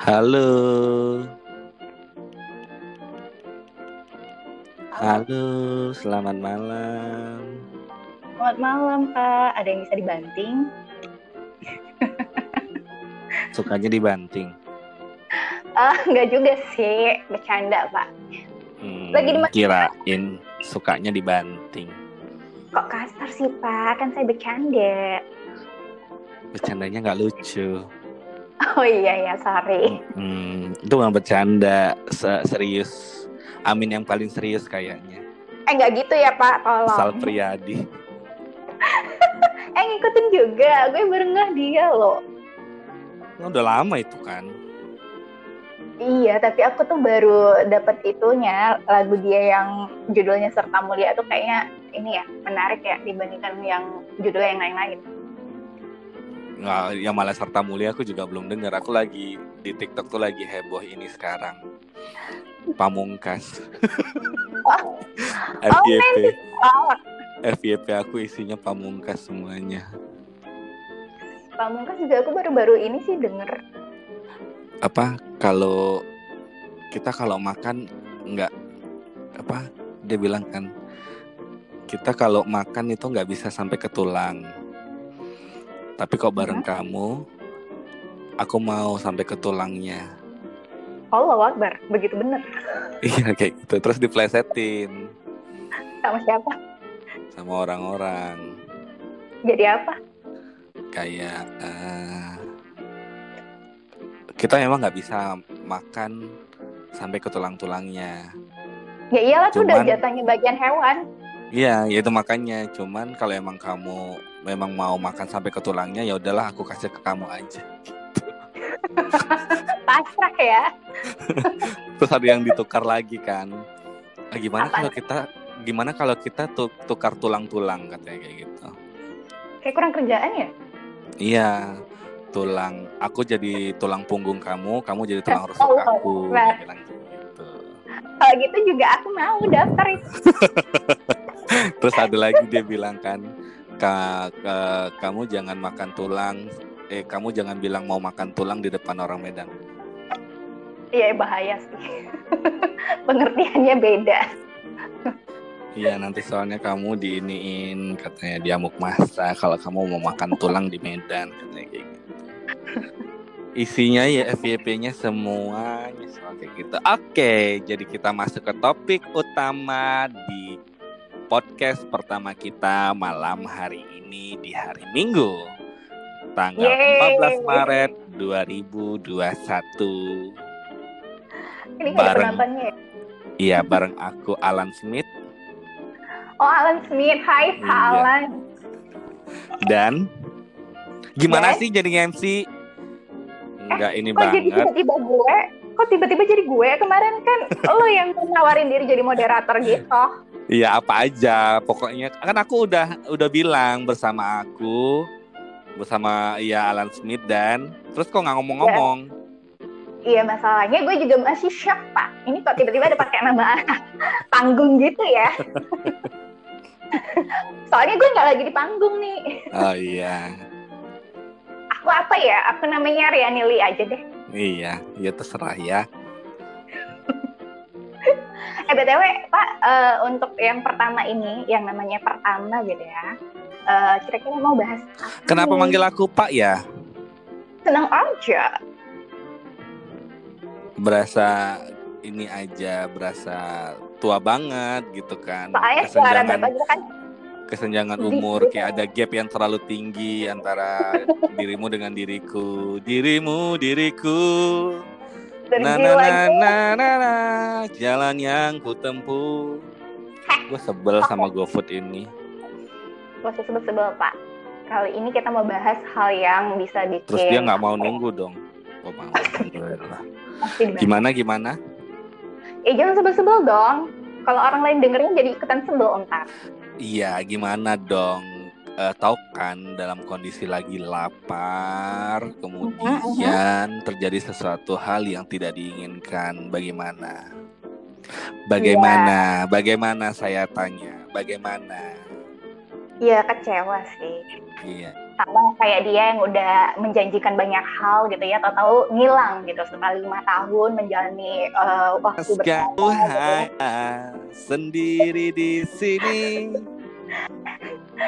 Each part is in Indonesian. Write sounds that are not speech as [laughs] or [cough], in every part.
Halo. Halo, selamat malam. Selamat malam, Pak. Ada yang bisa dibanting? [laughs] Sukanya dibanting. Ah, enggak juga sih. Bercanda, Pak. Hmm, Lagi di mana? kirain sukanya dibanting. Kok kasar sih, Pak? Kan saya bercanda. Bercandanya nggak lucu. [laughs] Oh iya, ya. Sorry. Hmm, itu nggak bercanda, Se- serius. Amin yang paling serius kayaknya. Eh, enggak gitu ya, Pak. Tolong. Sal Priadi. [laughs] Eh, ngikutin juga. Gue baru ngeh dia loh. Udah lama itu kan. Iya, tapi aku tuh baru dapet itunya. Lagu dia yang judulnya Serta Mulia tuh kayaknya ini ya, menarik ya dibandingkan yang judulnya yang lain-lain. Nggak, yang malah serta mulia aku juga belum dengar. Aku lagi di TikTok tuh lagi heboh ini sekarang. Pamungkas. [laughs] Oh, FYP. Oh, FYP aku isinya pamungkas semuanya. Pamungkas juga aku baru-baru ini sih denger. Apa kalau kita kalau makan nggak apa dia bilang kan kita kalau makan itu nggak bisa sampai ke tulang. Tapi kok bareng kamu aku mau sampai ke tulangnya. Allah Akbar, begitu bener. [laughs] Iya kayak gitu. Terus diplesetin Sama siapa? sama orang-orang Jadi apa? kayak eh, kita memang nggak bisa makan sampai ke tulang-tulangnya. Ya iyalah tuh udah jatahnya bagian hewan. Iya, ya itu makanya. Cuman kalau emang kamu memang mau makan sampai ke tulangnya, ya udahlah aku kasih ke kamu aja. Pasrah ya. [laughs] Terus ada yang ditukar lagi kan. Ah, gimana Apa? kalau kita gimana kalau kita tu- tukar tulang-tulang katanya kayak gitu. Kayak kurang kerjaan ya? Iya, tulang. Aku jadi tulang punggung kamu, kamu jadi tulang [laughs] rusuk aku. Dia bilang gitu. Kalau gitu juga aku mau daftar itu. [laughs] Terus ada lagi dia bilang kan, "Ka- ka- kamu jangan makan tulang, eh kamu jangan bilang mau makan tulang di depan orang Medan. Iya bahaya sih. [laughs] Pengertiannya beda. Iya nanti soalnya kamu diiniin katanya diamuk masa kalau kamu mau makan tulang di Medan katanya kayak gitu. Isinya ya FYP-nya semuanya soal kayak gitu. Oke, jadi kita masuk ke topik utama di podcast pertama kita malam hari ini di hari Minggu tanggal Yeay. 14 Maret 2021. Ini Bareng. ya? Iya bareng aku Alan Smith Oh Alan Smith, hai Iya. Alan. Dan gimana Dan? sih jadi MC? Enggak ini Kok jadi banget. tiba-tiba gue? Kok tiba-tiba jadi gue? Kemarin kan lo yang nawarin diri jadi moderator gitu. Iya apa aja. Pokoknya kan aku udah udah bilang bersama aku bersama ya Alan Smith dan terus kok nggak ngomong-ngomong. Iya masalahnya gue juga masih shock pak. Ini kok tiba-tiba ada pakai nama [laughs] panggung gitu ya? [laughs] Soalnya gue nggak lagi di panggung nih. Oh iya. Aku apa ya? Aku namanya Riani Lee aja deh. Iya, ya terserah ya. Eh btw pak, eh, untuk yang pertama ini, yang namanya pertama gitu ya. eh, kira-kira mau bahas apa Kenapa nih? manggil aku Pak ya? Seneng aja. Berasa ini aja, berasa tua banget gitu kan. Soalnya suara Kesenjangan bapak juga kan kesenjangan umur kayak ada gap yang terlalu tinggi antara dirimu dengan diriku. Dirimu diriku. Na na na na na na. Jalan yang ku tempuh. Gue sebel sama GoFood ini. Gak usah sebel-sebel pak. Kali ini kita mau bahas hal yang bisa bikin. terus dia nggak mau nunggu dong. Oh, mau. Gimana gimana? Eh jangan sebel-sebel dong. Kalau orang lain dengerin jadi ikutan sebel ntar. Iya gimana dong? Eh, tahu kan dalam kondisi lagi lapar kemudian terjadi sesuatu hal yang tidak diinginkan bagaimana? Bagaimana? Bagaimana? Saya tanya bagaimana? Iya kecewa sih. iya sama kayak dia yang udah menjanjikan banyak hal gitu ya atau tahu ngilang gitu setelah lima tahun menjalani uh, waktu bersama gitu. ya. sendiri di sini.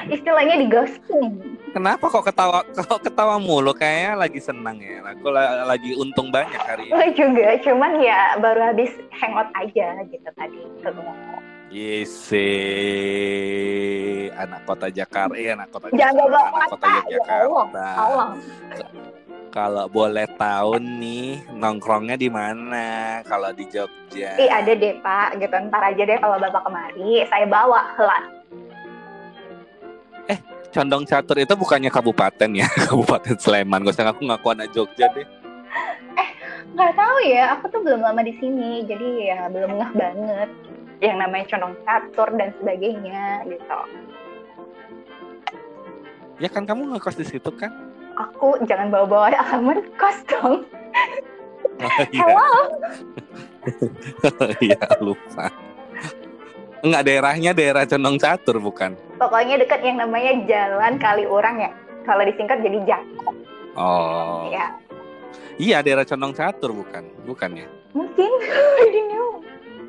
Istilahnya di ghosting. Kenapa kok ketawa kok ketawa mulu? Kayaknya lagi senang ya. Aku lagi untung banyak hari ini. Gue juga cuman ya baru habis hangout aja gitu tadi. ketemu Yes, anak kota Jakarta, eh, anak kota Jakarta, anak kota ya Yogyakarta. Allah. Kalau boleh tahu nih nongkrongnya di mana? Kalau di Jogja. Ih ada deh Pak, gitu ntar aja deh kalau Bapak kemari, saya bawa helat. Eh, Condong Catur itu bukannya kabupaten ya? [laughs] kabupaten Sleman. Gak usah ngaku ngaku anak Jogja deh. Eh, nggak tahu ya, aku tuh belum lama di sini, jadi ya belum ngeh banget yang namanya condong catur dan sebagainya gitu. Ya kan kamu ngekos di situ kan? Aku jangan bawa-bawa alamat kos dong. [laughs] Oh, iya. Halo. [laughs] Iya lupa. Enggak daerahnya daerah Condong Catur bukan? Pokoknya dekat yang namanya Jalan Kali Orang ya. Kalau disingkat jadi Jak. Oh. Ya, Iya daerah Condong Catur bukan? Bukan ya? mungkin. [laughs] I don't know.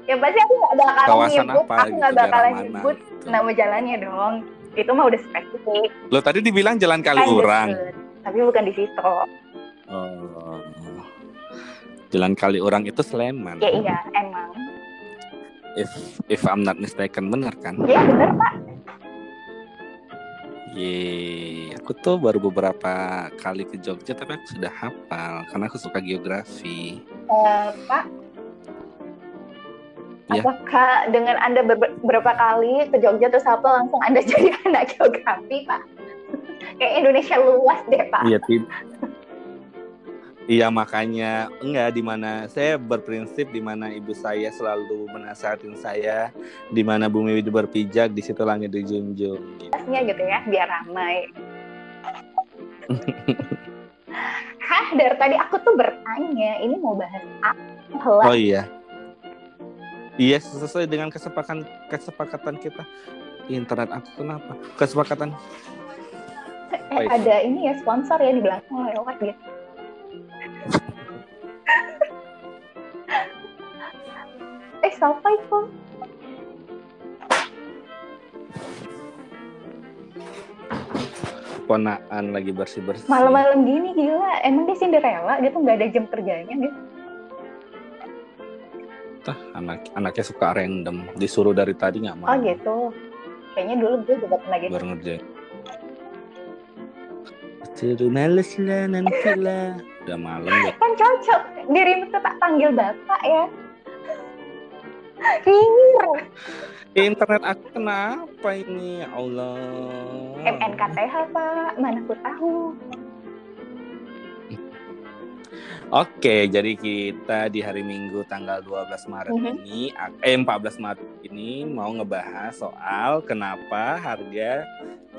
Ya pasti aku nggak bakalan Kawasan nyebut, apa aku gitu? nggak Daerah bakalan nyebut gitu. nama jalannya dong. Itu mah udah spesifik. Lo tadi dibilang Jalan Kali Kan deket, Tapi bukan di situ. Oh. Jalan Kali Urang itu Sleman. Ya iya, emang. If if I'm not mistaken benar kan? Ya bener Pak. Ye, aku tuh baru beberapa kali ke Jogja tapi aku sudah hafal karena aku suka geografi. Eh, Pak. Ya. Apakah dengan Anda ber- beberapa kali ke Jogja terus apa langsung Anda [laughs] jadi anak geografi, Pak? [laughs] Kayak Indonesia luas deh, Pak. Iya. Iya makanya enggak di mana saya berprinsip di mana ibu saya selalu menasihatin saya di mana bumi berpijak di situ langit dijunjung. Gitu. Luasnya gitu ya, biar ramai. [laughs] Hah, dari tadi aku tuh bertanya, ini mau bahas apa? Oh iya. Iya sesuai dengan kesepakatan kesepakatan kita. Internet aku kenapa? Kesepakatan. Eh, ada ini ya sponsor ya di belakang lewat [laughs] gitu. eh, sampai kok. Ponaan lagi bersih-bersih. Malam-malam gini gila, emang dia Cinderella gitu nggak ada jam kerjanya gitu. Tah, anak anaknya suka random. Disuruh dari tadi nggak mau. Oh gitu. Kayaknya dulu gue juga pernah gitu. Baru ngerjain. Suruh males lah nanti lah. Udah malam ya. Kan cocok, dirimu tuh tak panggil bapak ya. Nyinyir. Internet aku kenapa ini? Ya Allah. MNKTH pak, mana aku tahu. Oke, jadi kita di hari Minggu tanggal 12 Maret Mhm. ini, eh 14 Maret ini mau ngebahas soal kenapa harga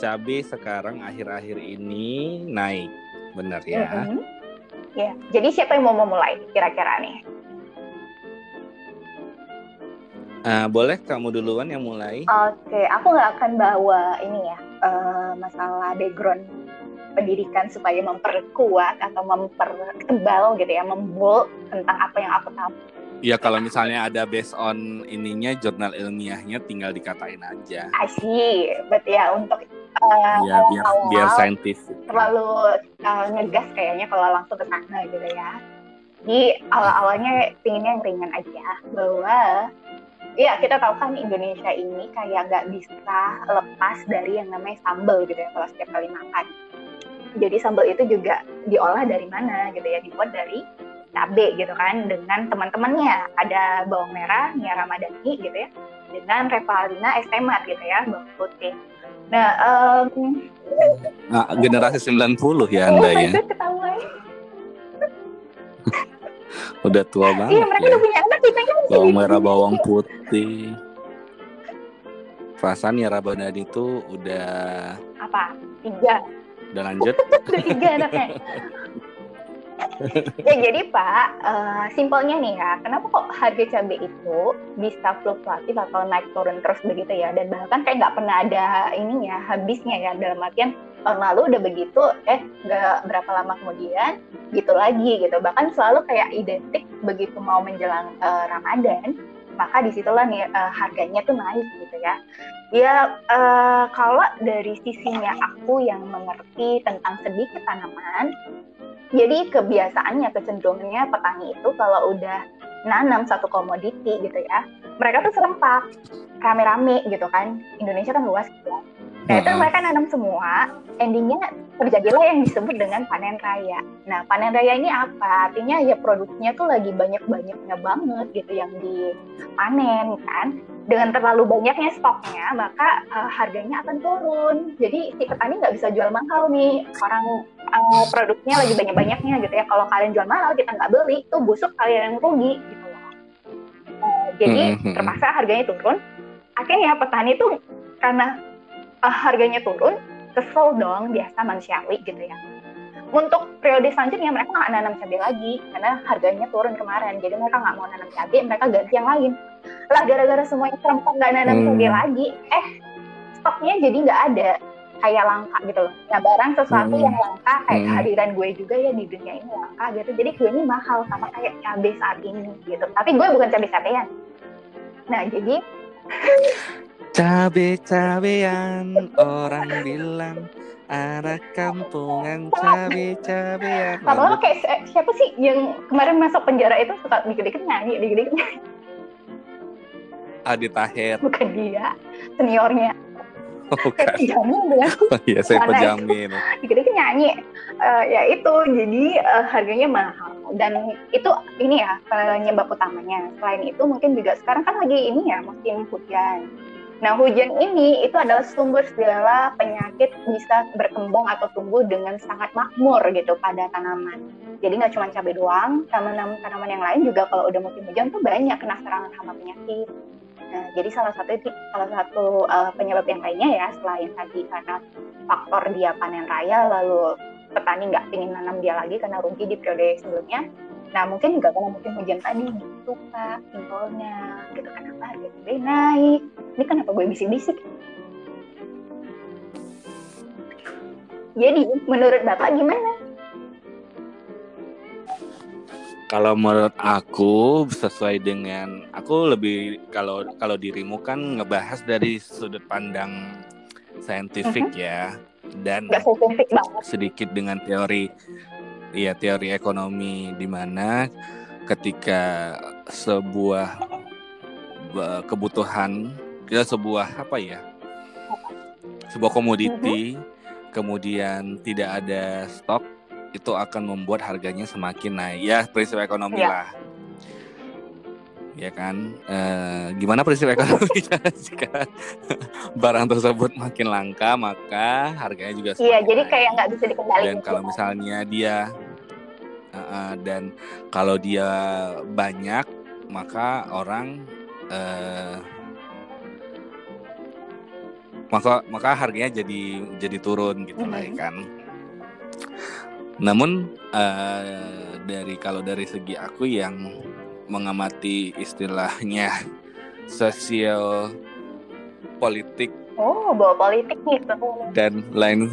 cabai sekarang akhir-akhir ini naik. Bener ya? Mhm. Ya, jadi siapa yang mau memulai kira-kira nih? Ah, boleh kamu duluan yang mulai? Oke, aku nggak akan bawa ini ya eh, masalah background pendidikan supaya memperkuat atau mempertebal gitu ya, membol tentang apa yang aku tahu. Ya kalau misalnya ada based on ininya jurnal ilmiahnya tinggal dikatain aja. Asyik, bet ya untuk eh, Ya biar awal-awal biar saintifik. terlalu eh, ngegas kayaknya kalau langsung ke sana gitu ya. Jadi awal-awalnya pinginnya yang ringan aja bahwa ya kita tahu kan Indonesia ini kayak nggak bisa lepas dari yang namanya sambal gitu ya kalau setiap kali makan. Jadi sambal itu juga diolah dari mana gitu ya dibuat dari cabe gitu kan dengan teman-temannya ada bawang merah Nia Ramadhani gitu ya dengan Revalina Estemat gitu ya bawang putih. Nah, em, Nah, generasi 90 ya oh Anda my ya. [laughs] Udah tua banget Iya mereka ya. udah punya anak kita kan Bawang merah, bawang putih. Perasaan ya Ramadhan itu udah apa tiga udah lanjut. [laughs] udah tiga anaknya. Ya jadi pak eh, simpelnya nih ya. Kenapa kok harga cabai itu bisa fluktuatif atau naik turun terus begitu ya? Dan bahkan kayak nggak pernah ada ininya habisnya ya? Dalam artian tahun lalu udah begitu eh nggak berapa lama kemudian gitu lagi gitu. Bahkan selalu kayak identik begitu mau menjelang uh, Ramadan maka di situlah nih uh, harganya tuh naik gitu ya. Ya uh, kalau dari sisinya aku yang mengerti tentang sedikit tanaman jadi kebiasaannya kecenderungannya petani itu kalau udah nanam satu komoditi gitu ya mereka tuh serempak rame-rame gitu kan. Indonesia kan luas gitu Nah itu mereka nanam semua, endingnya terjadilah yang disebut dengan panen raya. Nah panen raya ini apa? Artinya ya produknya tuh lagi banyak-banyaknya banget gitu yang dipanen kan. Dengan terlalu banyaknya stoknya, maka uh, harganya akan turun. Jadi si petani nggak bisa jual mahal nih. Orang uh, produknya lagi banyak-banyaknya gitu ya. Kalau kalian jual mahal, kita nggak beli, tuh busuk kalian yang rugi gitu loh. Uh, jadi mm-hmm. terpaksa harganya turun. Akhirnya petani tuh karena uh, harganya turun, kesel dong biasa manusiawi gitu ya. Untuk periode selanjutnya mereka nggak nanam cabai lagi karena harganya turun kemarin, jadi mereka nggak mau nanam cabai, mereka ganti yang lain. Lah gara-gara semuanya serempak nggak nanam hmm. cabai lagi, eh stoknya jadi nggak ada kayak langka gitu loh. Nah barang sesuatu hmm. yang langka kayak hmm. kehadiran gue juga ya di dunia ini langka gitu. Jadi gue ini mahal sama kayak cabai saat ini gitu. Tapi gue bukan cabai cabean. Nah jadi Cabe-cabean orang bilang anak kampungan cabe-cabean. Kalau kayak siapa sih yang kemarin masuk penjara itu suka dikit-dikit nyanyi, dikit-dikit nyanyi. Adi Tahir. Bukan dia, seniornya. Oh, bukan. Oh, iya, saya pejamin. Dikit-dikit nyanyi. Uh, ya itu, jadi uh, harganya mahal. Dan itu ini ya penyebab utamanya. Selain itu mungkin juga sekarang kan lagi ini ya musim hujan Nah, hujan ini itu adalah sumber segala penyakit bisa berkembang atau tumbuh dengan sangat makmur gitu pada tanaman. Jadi nggak cuma cabai doang, tanaman-tanaman yang lain juga kalau udah musim hujan tuh banyak kena serangan hama penyakit. Nah, jadi salah satu salah satu uh, penyebab yang lainnya ya selain tadi karena faktor dia panen raya lalu petani nggak ingin nanam dia lagi karena rugi di periode sebelumnya. Nah mungkin juga karena musim hujan tadi gitu kak simpelnya gitu. Kenapa harga cabai naik? Ini kenapa gue bisik-bisik? Jadi menurut bapak gimana? Kalau menurut aku sesuai dengan aku lebih kalau kalau dirimu kan ngebahas dari sudut pandang saintifik uh-huh. ya. Dan sedikit dengan teori ya teori ekonomi di mana ketika sebuah kebutuhan kita sebuah apa ya sebuah komoditi mm-hmm. kemudian tidak ada stok itu akan membuat harganya semakin naik. Ya prinsip ekonomi ya. lah. Ya kan? E, gimana prinsip ekonomi? [laughs] [laughs] Jika barang tersebut makin langka maka harganya juga iya jadi kayak nggak bisa dikendalikan dan kalau misalnya dia uh, dan kalau dia banyak maka orang uh, maka maka harganya jadi jadi turun gitu lah ya kan. Namun uh, dari kalau dari segi aku yang mengamati istilahnya [laughs] sosial politik oh bawa politik gitu dan lain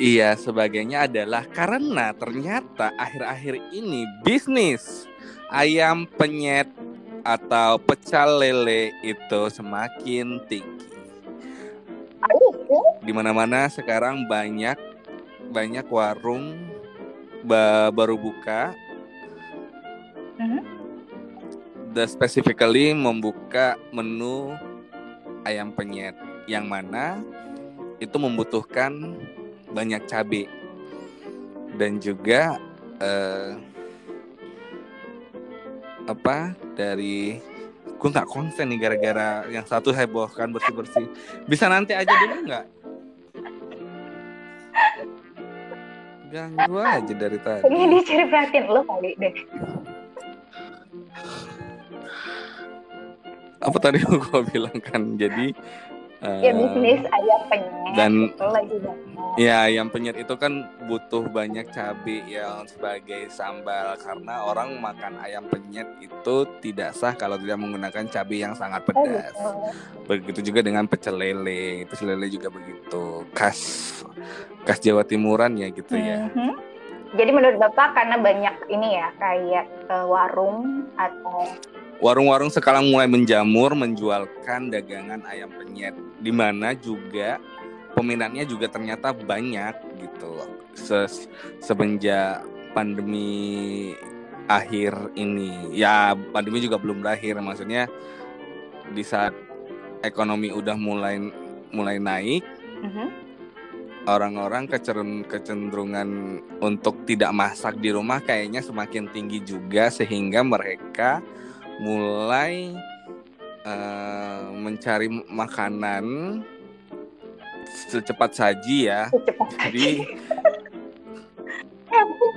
iya sebagainya adalah karena ternyata akhir-akhir ini bisnis ayam penyet atau pecel lele itu semakin tinggi di mana-mana sekarang banyak banyak warung ba baru buka. Uh-huh. The specifically membuka menu ayam penyet yang mana itu membutuhkan banyak cabai dan juga uh, apa dari gue nggak konsen nih gara-gara yang satu hebohkan bersih bersih bisa nanti aja dulu nggak? Ganggu aja dari tadi. Ini dia cari perhatian lo kali deh. Apa tadi gue bilang kan? Jadi uh, ya bisnis ayam penyet dan itu lagi banyak Ya, ayam penyet itu kan butuh banyak cabai yang sebagai sambal karena orang makan ayam penyet itu tidak sah kalau tidak menggunakan cabai yang sangat Oh, pedas. gitu. Begitu juga dengan pecel lele, pecel lele juga begitu. Khas khas Jawa Timuran ya gitu ya. Mhm. Jadi menurut Bapak karena banyak ini ya kayak eh, warung atau Warung-warung sekarang mulai menjamur menjualkan dagangan ayam penyet di mana juga peminatnya juga ternyata banyak gitu. Se- semenjak pandemi akhir ini. Ya, pandemi juga belum berakhir maksudnya di saat ekonomi udah mulai mulai naik Mhm. orang-orang kecerun- kecenderungan untuk tidak masak di rumah kayaknya semakin tinggi juga sehingga mereka mulai eh, mencari makanan secepat saji ya. secepat Jadi [laughs]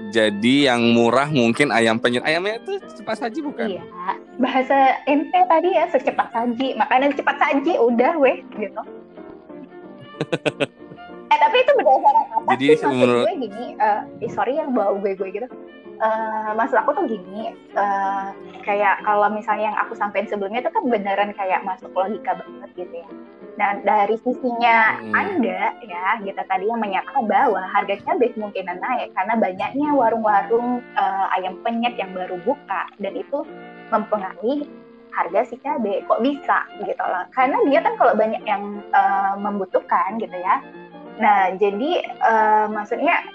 jadi yang murah mungkin ayam penyet. Ayamnya itu cepat saji bukan? Iya, bahasa ente tadi ya secepat saji. Makanan cepat saji udah weh gitu. [laughs] eh tapi itu berdasarkan apa Jadi sih maksud menurut- gue gini? eh eh, sorry yang bawa gue gue gitu. Eh maksud aku tuh gini, eh kayak kalau misalnya yang aku sampaikan sebelumnya itu kan beneran kayak masuk logika banget gitu ya. Nah dari sisinya Hmm. Anda ya, kita tadi yang menyatakan bahwa harga cabai kemungkinan naik karena banyaknya warung-warung eh, ayam penyet yang baru buka dan itu mempengaruhi harga si cabai. Kok bisa gitu loh? Karena dia kan kalau banyak yang eh, membutuhkan gitu ya. Nah jadi eh, maksudnya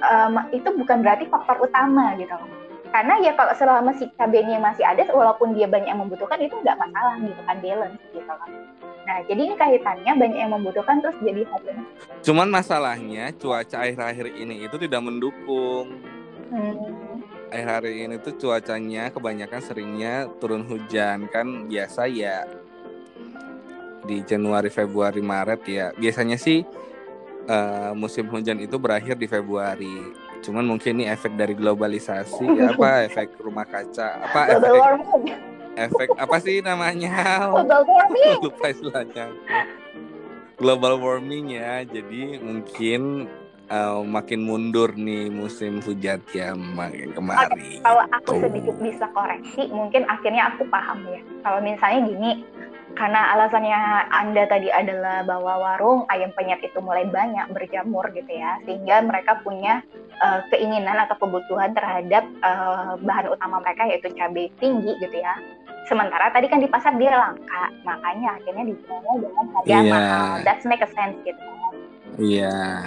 em, itu bukan berarti faktor utama gitu loh. Karena ya kalau selama si cabenya masih ada, walaupun dia banyak yang membutuhkan itu nggak masalah gitu kan balance gitu loh. Nah jadi ini kaitannya banyak yang membutuhkan terus jadi harganya Cuman masalahnya cuaca akhir-akhir ini itu tidak mendukung. hmm, Akhir-akhir ini tuh cuacanya kebanyakan seringnya turun hujan kan biasa ya di Januari, Februari, Maret ya. Biasanya sih eh, musim hujan itu berakhir di Februari. Cuman mungkin ini efek dari globalisasi [laughs] apa efek rumah kaca apa global efek warming, efek apa sih namanya global warming. [laughs] lupa istilahnya global warming ya jadi mungkin eh, makin mundur nih musim hujan ya makin kemari Kalau aku Tuh. sedikit bisa koreksi, mungkin akhirnya aku paham ya. Kalau misalnya gini, karena alasannya Anda tadi adalah bahwa warung ayam penyet itu mulai banyak berjamur gitu ya, sehingga mereka punya eh, keinginan atau kebutuhan terhadap eh, bahan utama mereka yaitu cabai tinggi gitu ya. Sementara tadi kan di pasar dia langka, makanya akhirnya dijualnya dengan harga Iya. mahal. That's make a sense gitu. iya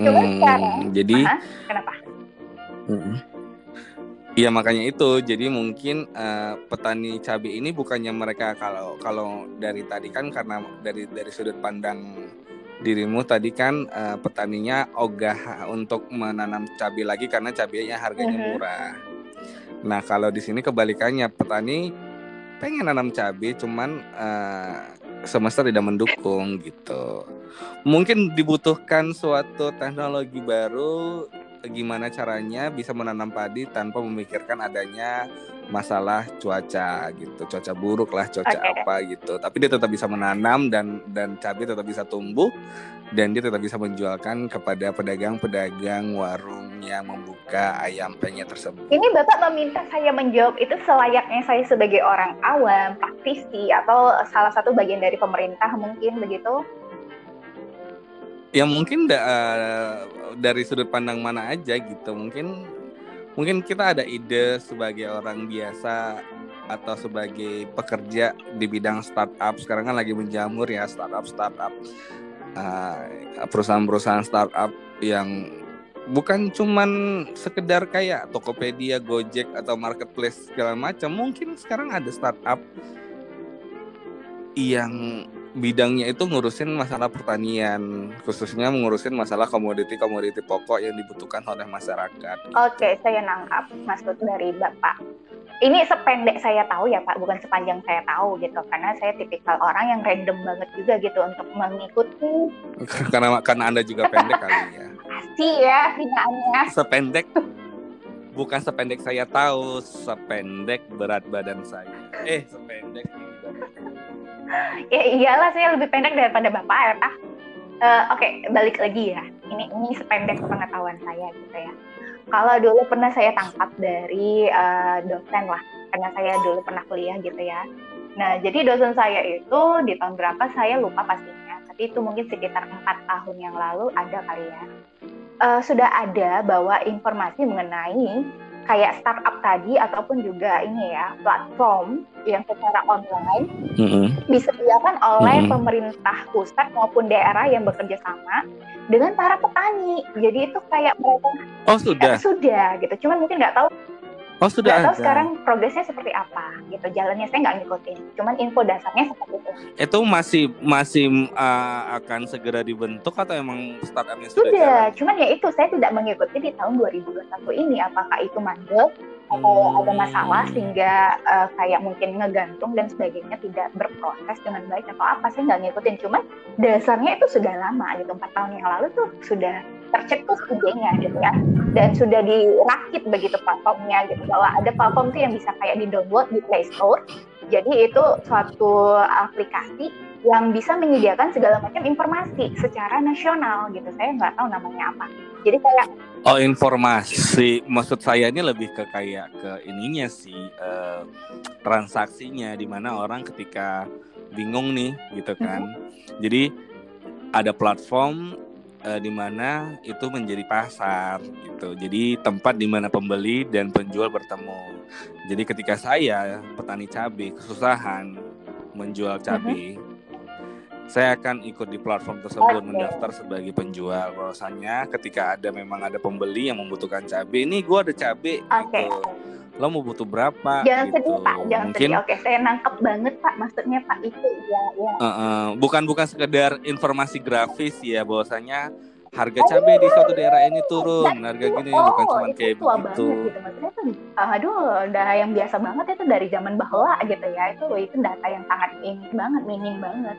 Coba Hmm, jadi Hah? Kenapa? Mm-mm. Iya makanya itu jadi mungkin eh, petani cabai ini bukannya mereka kalau kalau dari tadi kan karena dari dari sudut pandang dirimu tadi kan eh, petaninya ogah untuk menanam cabai lagi karena cabainya harganya murah. Nah kalau di sini kebalikannya petani pengen nanam cabai cuman eh, semesta tidak mendukung gitu. Mungkin dibutuhkan suatu teknologi baru gimana caranya bisa menanam padi tanpa memikirkan adanya masalah cuaca gitu cuaca buruk lah cuaca Oke. apa gitu tapi dia tetap bisa menanam dan dan cabai tetap bisa tumbuh dan dia tetap bisa menjualkan kepada pedagang-pedagang warung yang membuka ayam penyet tersebut Ini Bapak meminta saya menjawab itu selayaknya saya sebagai orang awam, praktisi, atau salah satu bagian dari pemerintah mungkin begitu? Ya mungkin da- eh, dari sudut pandang mana aja gitu. Mungkin mungkin kita ada ide sebagai orang biasa atau sebagai pekerja di bidang startup. Sekarang kan lagi menjamur ya startup startup. Eh, perusahaan-perusahaan startup yang bukan cuman sekedar kayak Tokopedia, Gojek atau marketplace segala macam. Mungkin sekarang ada startup yang bidangnya itu ngurusin masalah pertanian, khususnya mengurusin masalah komoditi-komoditi pokok yang dibutuhkan oleh masyarakat. Oke, saya nangkap maksud dari Bapak. Ini sependek saya tahu ya Pak, bukan sepanjang saya tahu gitu. Karena saya tipikal orang yang random banget juga gitu untuk mengikuti [laughs] karena karena anda juga pendek kali ya. pasti ya hinaannya. Sependek, bukan sependek saya tahu, sependek berat badan saya. Eh, sependek. Ya iyalah saya lebih pendek daripada Bapak ya Pak. Eh, Oke, balik lagi ya. ini ini sependek pengetahuan saya gitu ya. Kalau dulu pernah saya tangkap dari uh, dosen lah, karena saya dulu pernah kuliah gitu ya. Nah, jadi dosen saya itu di tahun berapa saya lupa pastinya, tapi itu mungkin sekitar empat tahun yang lalu ada kali ya. Uh, sudah ada bahwa informasi mengenai kayak startup tadi ataupun juga ini ya platform yang secara online mm-hmm. disediakan oleh mm-hmm. pemerintah pusat maupun daerah yang bekerja sama dengan para petani. Jadi itu kayak mereka oh sudah sudah gitu. Cuman mungkin nggak tahu Oh sudah Gak tahu sekarang progresnya seperti apa gitu. Jalannya saya nggak ngikutin. Cuman info dasarnya seperti itu. Itu masih masih uh, akan segera dibentuk atau emang startupnya sudah, sudah jalan? Cuman ya itu saya tidak mengikuti di tahun 2021 ini. Apakah itu mandek atau hmm. ada masalah sehingga uh, kayak mungkin ngegantung dan sebagainya tidak berproses dengan baik atau apa? Saya nggak ngikutin. Cuman dasarnya itu sudah lama gitu. Empat tahun yang lalu tuh sudah tercetus idenya gitu ya dan sudah dirakit begitu platformnya gitu bahwa ada platform tuh yang bisa kayak di download di Play Store jadi itu suatu aplikasi yang bisa menyediakan segala macam informasi secara nasional gitu saya nggak tahu namanya apa jadi kayak oh informasi maksud saya ini lebih ke kayak ke ininya sih uh, transaksinya di mana orang ketika bingung nih gitu kan mm -hmm. jadi ada platform uh, di mana itu menjadi pasar gitu. Jadi tempat di mana pembeli dan penjual bertemu. Jadi ketika saya petani cabai kesusahan menjual cabai, uh -huh. Saya akan ikut di platform tersebut okay. mendaftar sebagai penjual. Bahwasannya ketika ada memang ada pembeli yang membutuhkan cabai, ini gue ada cabai okay. gitu. Lo mau butuh berapa? Jangan gitu. sedih pak. Jangan Mungkin, sedih. Oke saya nangkep banget pak. Maksudnya pak itu ya ya uh, uh, bukan bukan sekedar informasi grafis ya. Bahwasanya harga cabai di suatu daerah ini turun. Dan, harga gini oh, bukan cuma kayak tua begitu banget, gitu. maksudnya itu aduh udah yang biasa banget itu dari zaman bahwa gitu ya. Itu itu data yang sangat ini banget minim banget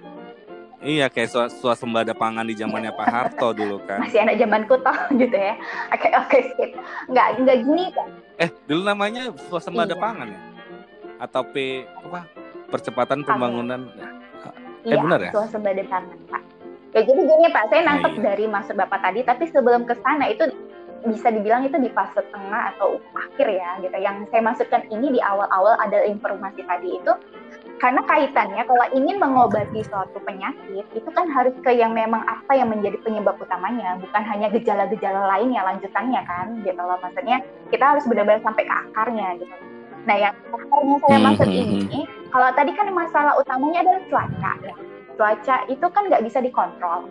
Iya kayak suasembada pangan di zamannya Pak Harto dulu kan. Masih anak zaman kuto [laughs] gitu ya. Oke oke skip. Nggak nggak gini kan. Eh dulu namanya suasembada iya. pangan ya? Atau P apa? Percepatan pembangunan. Eh iya, benar ya? Suasembada pangan Pak. Ya jadi gini Pak, saya nangkep nah, iya. dari maksud Bapak tadi, tapi sebelum ke sana itu bisa dibilang itu di fase tengah atau akhir ya gitu. Yang saya maksudkan ini di awal-awal ada informasi tadi itu karena kaitannya kalau ingin mengobati suatu penyakit itu kan harus ke yang memang apa yang menjadi penyebab utamanya. Bukan hanya gejala-gejala lainnya lanjutannya kan gitu loh. Maksudnya kita harus benar-benar sampai ke akarnya gitu. Nah yang akarnya saya hmm, maksud hmm, ini hmm. kalau tadi kan masalah utamanya adalah cuaca ya. Cuaca itu kan nggak bisa dikontrol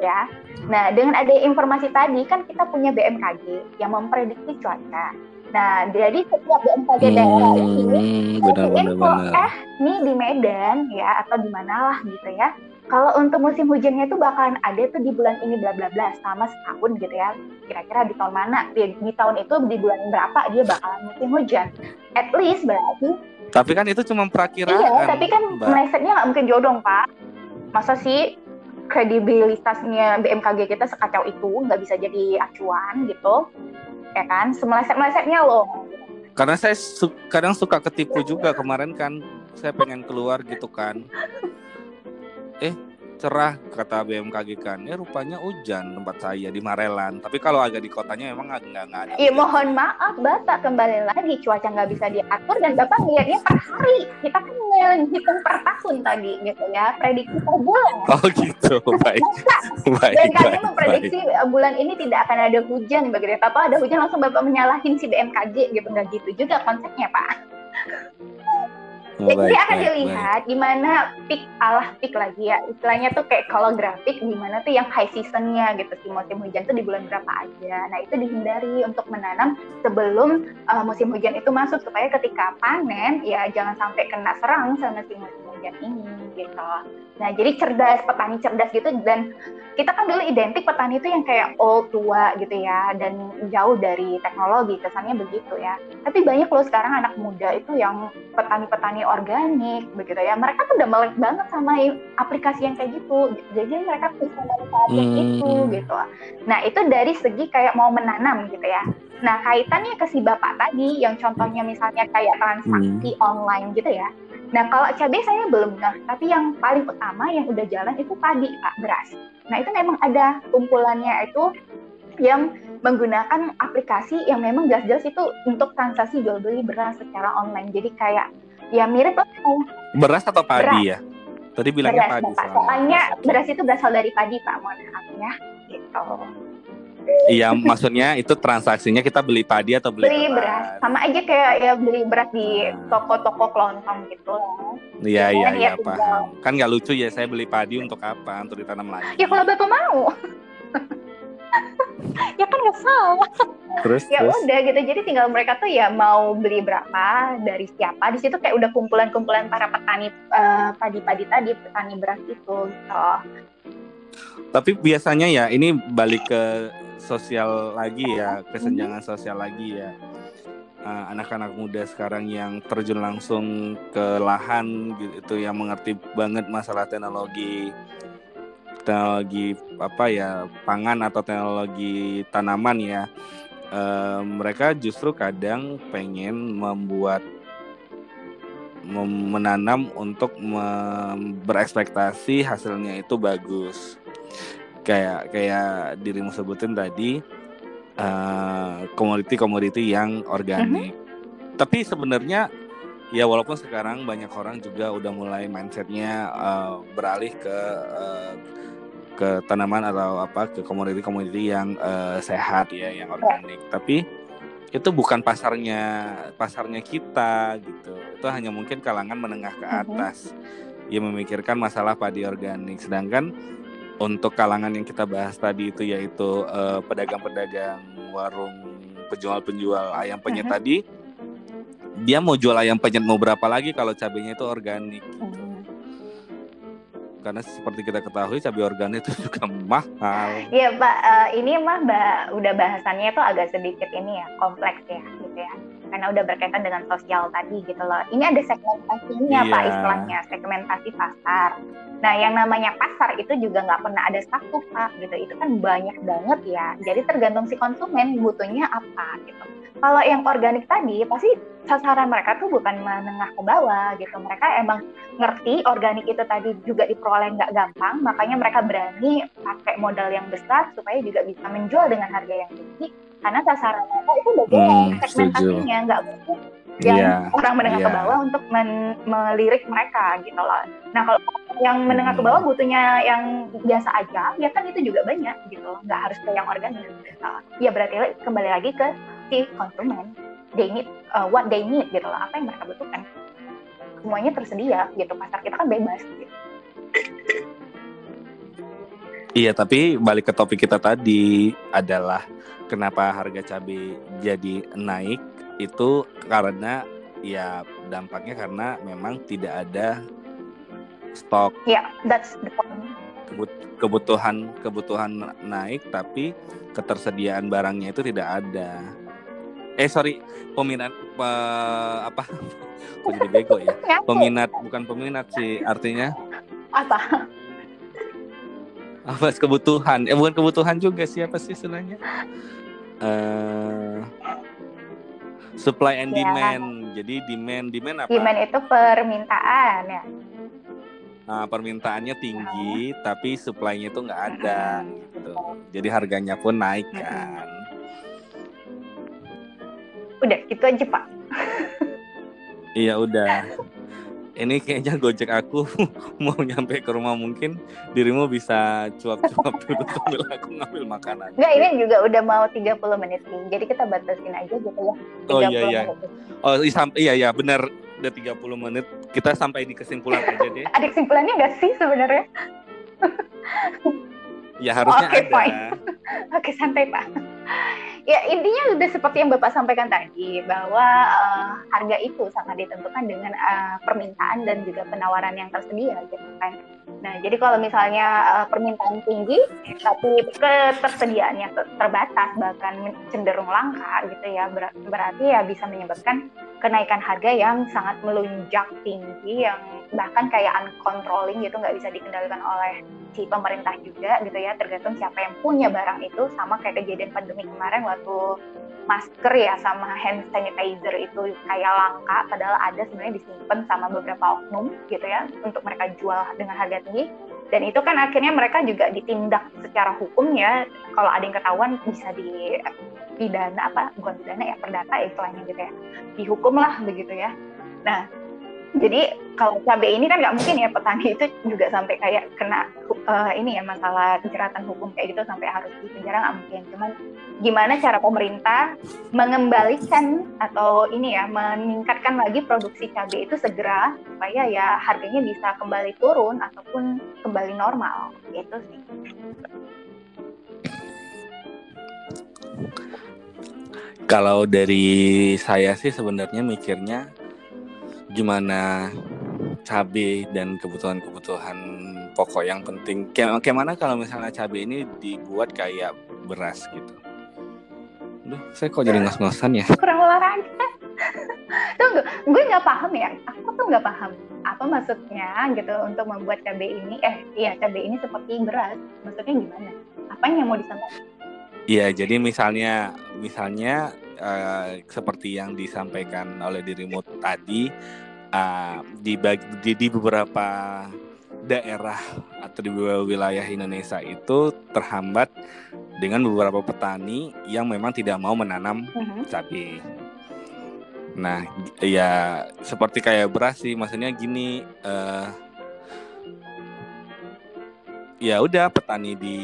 ya. Nah dengan ada informasi tadi kan kita punya BMKG yang memprediksi cuaca Nah, jadi setiap BMKG hmm, daerah ini benar, benar, info, benar. eh nih di Medan ya atau di mana lah gitu ya. Kalau untuk musim hujannya itu bakalan ada tuh di bulan ini bla bla bla sama setahun gitu ya. Kira-kira di tahun mana? Di, di tahun itu di bulan berapa dia bakalan musim hujan? At least berarti. Tapi kan itu cuma perakiraan. Iya, tapi kan melesetnya nggak mungkin jodoh Pak. Masa sih kredibilitasnya BMKG kita sekacau itu nggak bisa jadi acuan gitu ya kan? Semeleset-melesetnya loh. Karena saya su kadang suka ketipu juga kemarin kan. Saya pengen keluar gitu kan. Eh cerah kata BMKG kan. Ya rupanya hujan tempat saya di Marelan. Tapi kalau agak di kotanya memang nggak nggak ada iya mohon maaf bapak. Kembali lagi cuaca nggak bisa diatur dan bapak ngeliatnya per hari. Kita kan ngitung per tahun tadi gitu ya. Prediksi per bulan. [laughs] Oh gitu. [laughs] Baik. Baik dan kami memprediksi baik. bulan ini tidak akan ada hujan begitu ya. Apa ada hujan langsung bapak menyalahin si BMKG gitu. Nggak gitu juga konsepnya pak Oh, Jadi baik, akan baik, dilihat baik. gimana peak alah peak lagi ya istilahnya tuh kayak kalau grafik gimana tuh yang high seasonnya gitu si musim hujan tuh di bulan berapa aja. Nah itu dihindari untuk menanam sebelum uh, musim hujan itu masuk supaya ketika panen ya jangan sampai kena serang sama si musim hujan ini gitu. Nah jadi cerdas petani cerdas gitu dan kita kan dulu identik petani itu yang kayak old tua gitu ya dan jauh dari teknologi kesannya begitu ya. Tapi banyak loh sekarang anak muda itu yang petani-petani organik begitu ya mereka tuh udah melek banget sama aplikasi yang kayak gitu jadi mereka bisa manfaatkan hmm. itu gitu nah itu dari segi kayak mau menanam gitu ya nah kaitannya ke si bapak tadi yang contohnya misalnya kayak transaksi hmm. online gitu ya Nah kalau cabai saya belum nah, tapi yang paling utama yang udah jalan itu padi pak beras. Nah itu memang ada kumpulannya itu yang menggunakan aplikasi yang memang jelas-jelas itu untuk transaksi jual beli beras secara online. Jadi kayak ya mirip lah. Beras atau padi beras. ya? Tadi bilangnya beras, padi. Pak. Soalnya beras itu berasal dari padi Pak, mohon maaf ya. Gitu. Iya, maksudnya itu transaksinya kita beli padi atau beli, beli beras. beras. Sama aja kayak ya beli beras di ah. toko-toko kelontong gitu. Iya, iya, iya, paham. Kan nggak lucu ya saya beli padi untuk apa? Untuk ditanam lagi. Ya kalau Bapak mau. [laughs] ya kan nggak salah terus ya terus. udah gitu jadi tinggal mereka tuh ya mau beli berapa dari siapa di situ kayak udah kumpulan-kumpulan para petani uh, padi-padi tadi petani beras itu gitu tapi biasanya ya ini balik ke sosial lagi ya kesenjangan sosial lagi ya. Uh, anak-anak muda sekarang yang terjun langsung ke lahan gitu yang mengerti banget masalah teknologi teknologi apa ya pangan atau teknologi tanaman ya e, mereka justru kadang pengen membuat mem menanam untuk berekspektasi hasilnya itu bagus kayak kayak dirimu sebutin tadi eh, komoditi-komoditi uh, yang organik. Mm-hmm. Tapi sebenarnya ya walaupun sekarang banyak orang juga udah mulai mindsetnya uh, beralih ke uh, ke tanaman atau apa ke komoditi-komoditi yang uh, sehat ya, yang organik. Tapi itu bukan pasarnya pasarnya kita gitu. Itu hanya mungkin kalangan menengah ke mm-hmm. atas yang memikirkan masalah padi organik. Sedangkan untuk kalangan yang kita bahas tadi itu yaitu uh, pedagang-pedagang warung penjual-penjual ayam penyet uh-huh. tadi dia mau jual ayam penyet mau berapa lagi kalau cabenya itu organik gitu karena seperti kita ketahui cabai organik itu [laughs] juga mahal. Iya Pak, uh, ini mah mbak udah bahasannya tuh agak sedikit ini ya kompleks ya gitu ya. Karena udah berkaitan dengan sosial tadi gitu loh. Ini ada segmentasinya yeah. Pak istilahnya, segmentasi pasar. Nah yang namanya pasar itu juga nggak pernah ada satu Pak gitu. Itu kan banyak banget ya. Jadi tergantung si konsumen butuhnya apa gitu. Kalau yang organik tadi pasti sasaran mereka tuh bukan menengah ke bawah gitu. Mereka emang ngerti organik itu tadi juga diperoleh nggak gampang, makanya mereka berani pakai modal yang besar supaya juga bisa menjual dengan harga yang tinggi. Karena sasaran mereka itu udah hmm, segmentasinya, nggak mungkin yang yeah, orang menengah yeah. ke iya. bawah untuk men melirik mereka gitu loh. Nah kalau yang menengah ke bawah hmm. butuhnya yang biasa aja, ya kan itu juga banyak gitu, nggak harus ke yang organik. Gitu. Ya berarti kembali lagi ke si konsumen they need uh, what they need gitu loh apa yang mereka butuhkan semuanya tersedia gitu pasar kita kan bebas gitu. Iya tapi balik ke topik kita tadi adalah kenapa harga cabai jadi naik itu karena ya dampaknya karena memang tidak ada stok. Ya, yeah, that's the point. Kebutuhan kebutuhan naik tapi ketersediaan barangnya itu tidak ada. Eh sorry peminat pe, apa? [laughs] Kok jadi bego ya? [laughs] Peminat bukan peminat sih artinya. Apa? Apa kebutuhan? Eh bukan kebutuhan juga siapa sih istilahnya uh, supply and ya. demand. Jadi demand demand apa? Demand itu permintaan ya. Nah, permintaannya tinggi, tapi supply-nya itu nggak ada, gitu. Jadi harganya pun naik kan? Udah gitu aja pak. Iya udah [laughs] ini kayaknya gojek aku [laughs] mau nyampe ke rumah mungkin dirimu bisa cuap-cuap [laughs] dulu sambil aku ngambil makanan. Enggak, ini juga udah mau 30 menit nih. Jadi kita batasin aja gitu ya. Oh iya iya. Menit. Oh iya iya benar udah 30 menit. Kita sampai di kesimpulan aja deh. [laughs] Ada kesimpulannya enggak sih sebenarnya? ya harusnya okay, ada. Oke, santai, Pak ya intinya udah seperti yang bapak sampaikan tadi bahwa uh, harga itu sangat ditentukan dengan uh, permintaan dan juga penawaran yang tersedia gitu kan. Nah, jadi kalau misalnya uh, permintaan tinggi, tapi ketersediaannya terbatas, bahkan cenderung langka gitu ya, ber berarti ya bisa menyebabkan kenaikan harga yang sangat melunjak tinggi, yang bahkan kayak uncontrolling gitu, nggak bisa dikendalikan oleh si pemerintah juga gitu ya, tergantung siapa yang punya barang itu, sama kayak kejadian pandemi kemarin waktu masker ya sama hand sanitizer itu kayak langka padahal ada sebenarnya disimpan sama beberapa oknum gitu ya untuk mereka jual dengan harga tinggi. Dan itu kan akhirnya mereka juga ditindak secara hukum ya. Kalau ada yang ketahuan bisa di pidana apa bukan pidana ya perdata istilahnya gitu ya. Dihukum lah begitu ya. Nah jadi kalau cabai ini kan nggak mungkin ya petani itu juga sampai kayak kena uh, ini ya masalah jeratan hukum kayak gitu sampai harus di penjara nggak mungkin. Cuman gimana cara pemerintah mengembalikan atau ini ya meningkatkan lagi produksi cabai itu segera supaya ya harganya bisa kembali turun ataupun kembali normal gitu sih. Kalau dari saya sih sebenarnya mikirnya gimana cabai dan kebutuhan-kebutuhan pokok yang penting. Kayak gimana kalau misalnya cabai ini dibuat kayak beras gitu. Duh, saya kok jadi ngos-ngosan ya? Kurang olahraga. [laughs] Tunggu, gue nggak paham ya. Aku tuh nggak paham apa maksudnya gitu untuk membuat cabai ini. Eh, iya cabai ini seperti beras. Maksudnya gimana? Apa yang mau disampaikan? Iya, jadi misalnya, misalnya uh, seperti yang disampaikan oleh dirimu tadi uh, di, di di beberapa daerah atau di wilayah Indonesia itu terhambat dengan beberapa petani yang memang tidak mau menanam uh-huh. cabai. Nah, ya seperti kayak beras sih, maksudnya gini. Uh, ya udah petani di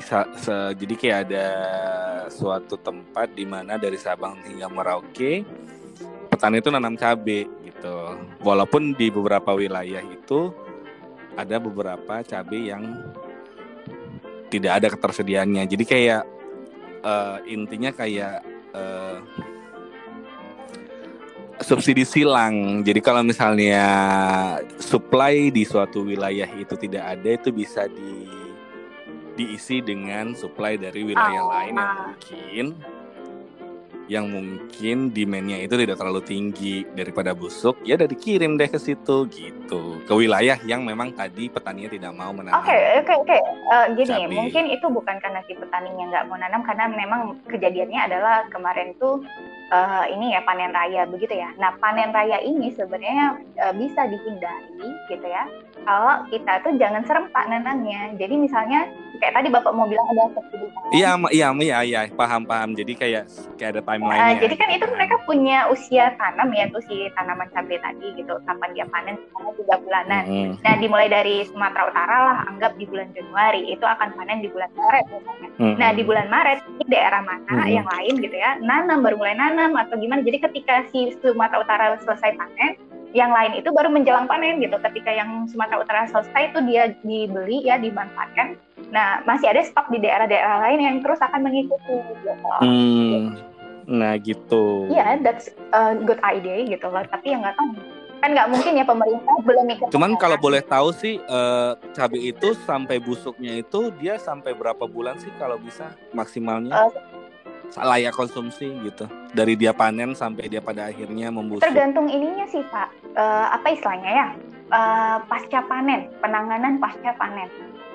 se, se, jadi kayak ada suatu tempat di mana dari Sabang hingga Merauke petani itu nanam cabai gitu. Walaupun di beberapa wilayah itu ada beberapa cabai yang tidak ada ketersediaannya. Jadi kayak uh, intinya kayak uh, subsidi silang. Jadi kalau misalnya supply di suatu wilayah itu tidak ada, itu bisa di diisi dengan supply dari wilayah oh, lain yang mungkin yang mungkin demandnya itu tidak terlalu tinggi daripada busuk ya udah dikirim deh ke situ gitu ke wilayah yang memang tadi petaninya tidak mau menanam. Oke okay, oke okay, oke okay. uh, gini Cabai. mungkin itu bukan karena si petaninya nggak mau nanam karena memang kejadiannya adalah kemarin tuh uh, ini ya panen raya begitu ya. Nah panen raya ini sebenarnya uh, bisa dihindari gitu ya kalau kita tuh jangan serempak nanamnya. Jadi misalnya kayak tadi bapak mau bilang ada. Iya iya iya iya paham paham. Jadi kayak kayak ada timeline. Uh, jadi kan itu mereka punya usia tanam ya tuh si tanaman cabai tadi gitu kapan dia panen selama tiga bulanan. Mm -hmm. Nah dimulai dari Sumatera Utara lah anggap di bulan Januari itu akan panen di bulan Maret misalnya. Mm -hmm. Nah di bulan Maret di daerah mana mm -hmm. yang lain gitu ya nanam baru mulai nanam atau gimana. Jadi ketika si Sumatera Utara selesai panen yang lain itu baru menjelang panen gitu. Ketika yang Sumatera Utara selesai itu dia dibeli ya dimanfaatkan. Nah masih ada stok di daerah-daerah lain yang terus akan mengikuti gitu. Hmm, nah gitu. Iya, yeah, that's a good idea gitu loh. Tapi yang nggak tahu kan nggak mungkin ya pemerintah belum mikir. Cuman kalau boleh tahu sih uh, cabai itu sampai busuknya itu dia sampai berapa bulan sih kalau bisa maksimalnya? Uh, layak konsumsi gitu. Dari dia panen sampai dia pada akhirnya membusuk. Tergantung ininya sih pak. Uh, apa istilahnya ya? Uh, pasca panen penanganan pasca panen.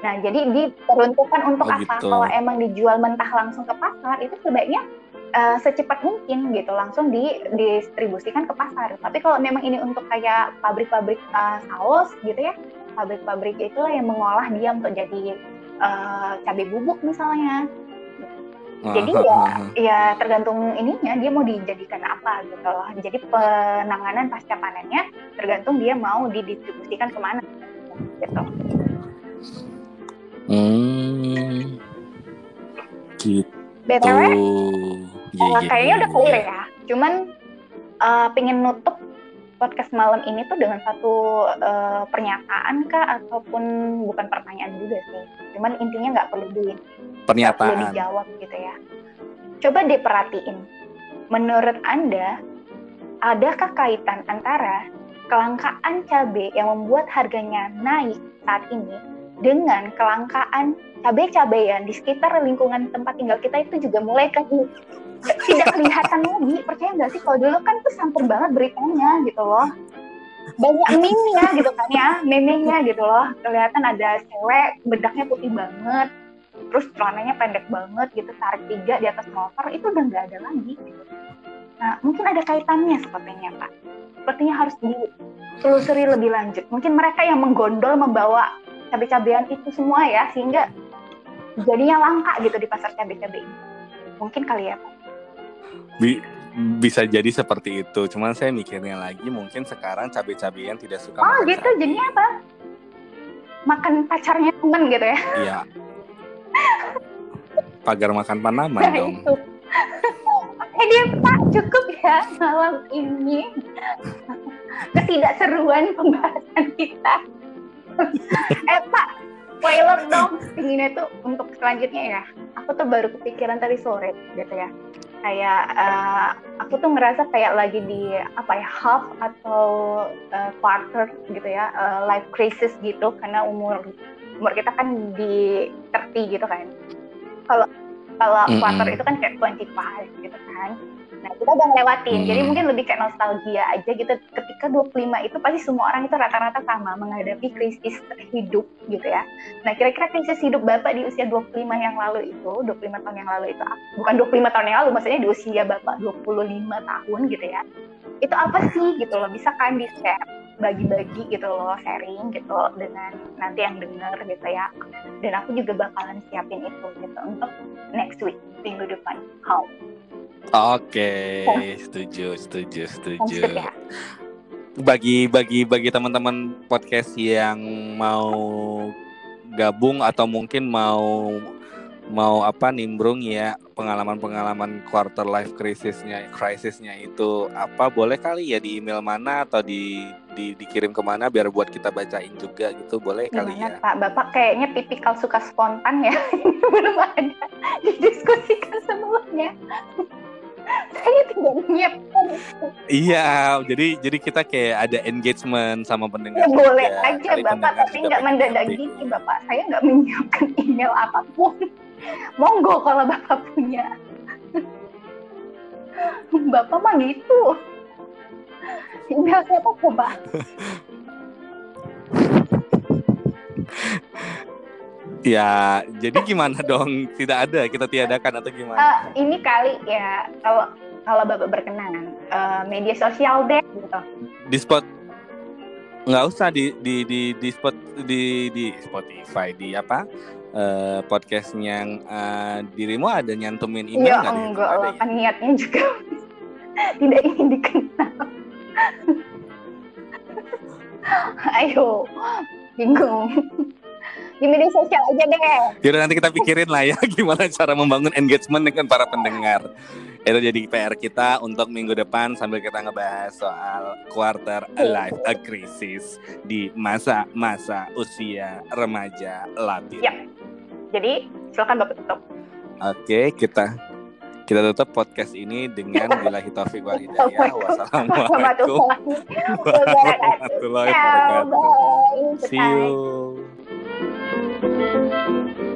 Nah jadi diperuntukkan untuk oh, apa? gitu. kalau emang dijual mentah langsung ke pasar itu sebaiknya uh, secepat mungkin gitu langsung didistribusikan ke pasar. Tapi kalau memang ini untuk kayak pabrik-pabrik uh, saus gitu ya pabrik-pabrik itulah yang mengolah dia untuk jadi uh, cabai bubuk misalnya jadi ya ya tergantung ininya dia mau dijadikan apa gitu loh. Jadi penanganan pasca panennya tergantung dia mau didistribusikan ke mana gitu. Hmm. Gitu. BTW, ya, uh, kayaknya ya, udah clear ya. ya. Cuman uh, pengen nutup podcast malam ini tuh dengan satu uh, pernyataan kah ataupun bukan pertanyaan juga sih. Cuman intinya nggak perlu di pernyataan. Perlu dijawab gitu ya. Coba diperhatiin. Menurut Anda adakah kaitan antara kelangkaan cabai yang membuat harganya naik saat ini dengan kelangkaan cabai-cabean di sekitar lingkungan tempat tinggal kita itu juga mulai ke tidak kelihatan lagi. Percaya nggak sih kalau dulu kan tuh sampur banget beritanya gitu loh. Banyak meme-nya gitu kan ya meme-nya gitu loh. Kelihatan ada cewek bedaknya putih banget terus celananya pendek banget gitu tarik tiga di atas motor itu udah nggak ada lagi gitu. nah mungkin ada kaitannya sepertinya pak. Sepertinya harus ditelusuri lebih lanjut. Mungkin mereka yang menggondol membawa cabai-cabean itu semua ya sehingga jadinya langka gitu di pasar cabai-cabai ini. Mungkin kali ya pak. Bi bisa jadi seperti itu. Cuman saya mikirnya lagi mungkin sekarang cabai-cabean tidak suka oh makan gitu. cabai. jadinya apa? Makan pacarnya temen gitu ya? Iya pagar makan tanaman nah dong itu Oke deh Pak, cukup ya malam ini ketidakseruan pembahasan kita. eh Pak, spoiler dong, inginnya tuh untuk selanjutnya ya. Aku tuh baru kepikiran tadi sore gitu ya. Kayak eh, aku tuh ngerasa kayak lagi di apa ya half atau eh, quarter gitu ya eh, life crisis gitu karena umur umur kita kan di 30 gitu kan. Kalau kalau Mm-mm. quarter itu kan kayak 25 gitu kan. Nah, kita udah ngelewatin. Jadi Mm. mungkin lebih kayak nostalgia aja gitu. Ketika 25 itu pasti semua orang itu rata-rata sama menghadapi krisis hidup gitu ya. Nah, kira-kira krisis hidup Bapak di usia 25 yang lalu itu, 25 tahun yang lalu itu, bukan 25 tahun yang lalu, maksudnya di usia Bapak 25 tahun gitu ya. Itu apa sih gitu loh, bisa kan di-share, bagi-bagi gitu loh, sharing gitu dengan nanti yang denger gitu ya. Dan aku juga bakalan siapin itu gitu untuk next week, minggu depan. How? Oke, setuju, setuju, setuju. Lanjut ya. Bagi bagi bagi teman-teman podcast yang mau gabung atau mungkin mau mau apa nimbrung ya pengalaman-pengalaman quarter life crisisnya krisisnya itu apa boleh kali ya di email mana atau di, di dikirim ke mana biar buat kita bacain juga gitu boleh kali Gimana ya Pak? Bapak kayaknya tipikal suka spontan ya. [laughs] Belum ada didiskusikan sebelumnya. Saya [laughs] tidak menyiapkan iya jadi jadi kita kayak ada engagement sama pendengar Ya boleh juga. aja Kali Bapak, tapi nggak mendadak gini Bapak. Saya nggak menyiapkan email apa pun. Monggo kalau Bapak punya. Bapak mah gitu. Email siapa coba? Ya, jadi gimana dong? Tidak ada, kita tiadakan atau gimana? Eh, ini kali ya kalau kalau Bapak berkenan eh, media sosial deh gitu. Di spot nggak usah di di di di spot di di Spotify di apa eh, podcastnya yang eh, dirimu ada nyantumin email Ya nggak enggak lah, kan niatnya juga [laughs] tidak ingin dikenal. [laughs] Ayo, bingung. Di media sosial aja deh. Yaudah nanti kita pikirin lah ya [laughs] gimana cara membangun engagement dengan para pendengar. Itu jadi PR kita untuk minggu depan sambil kita ngebahas soal quarter life a crisis di masa-masa usia remaja labil. Ya. Jadi silakan Bapak tutup. Oke, kita kita tutup podcast ini dengan [laughs] bila taufik wal hidayah. Wassalamualaikum Warahmatullahi wabarakatuh. bye. See you. Thank you.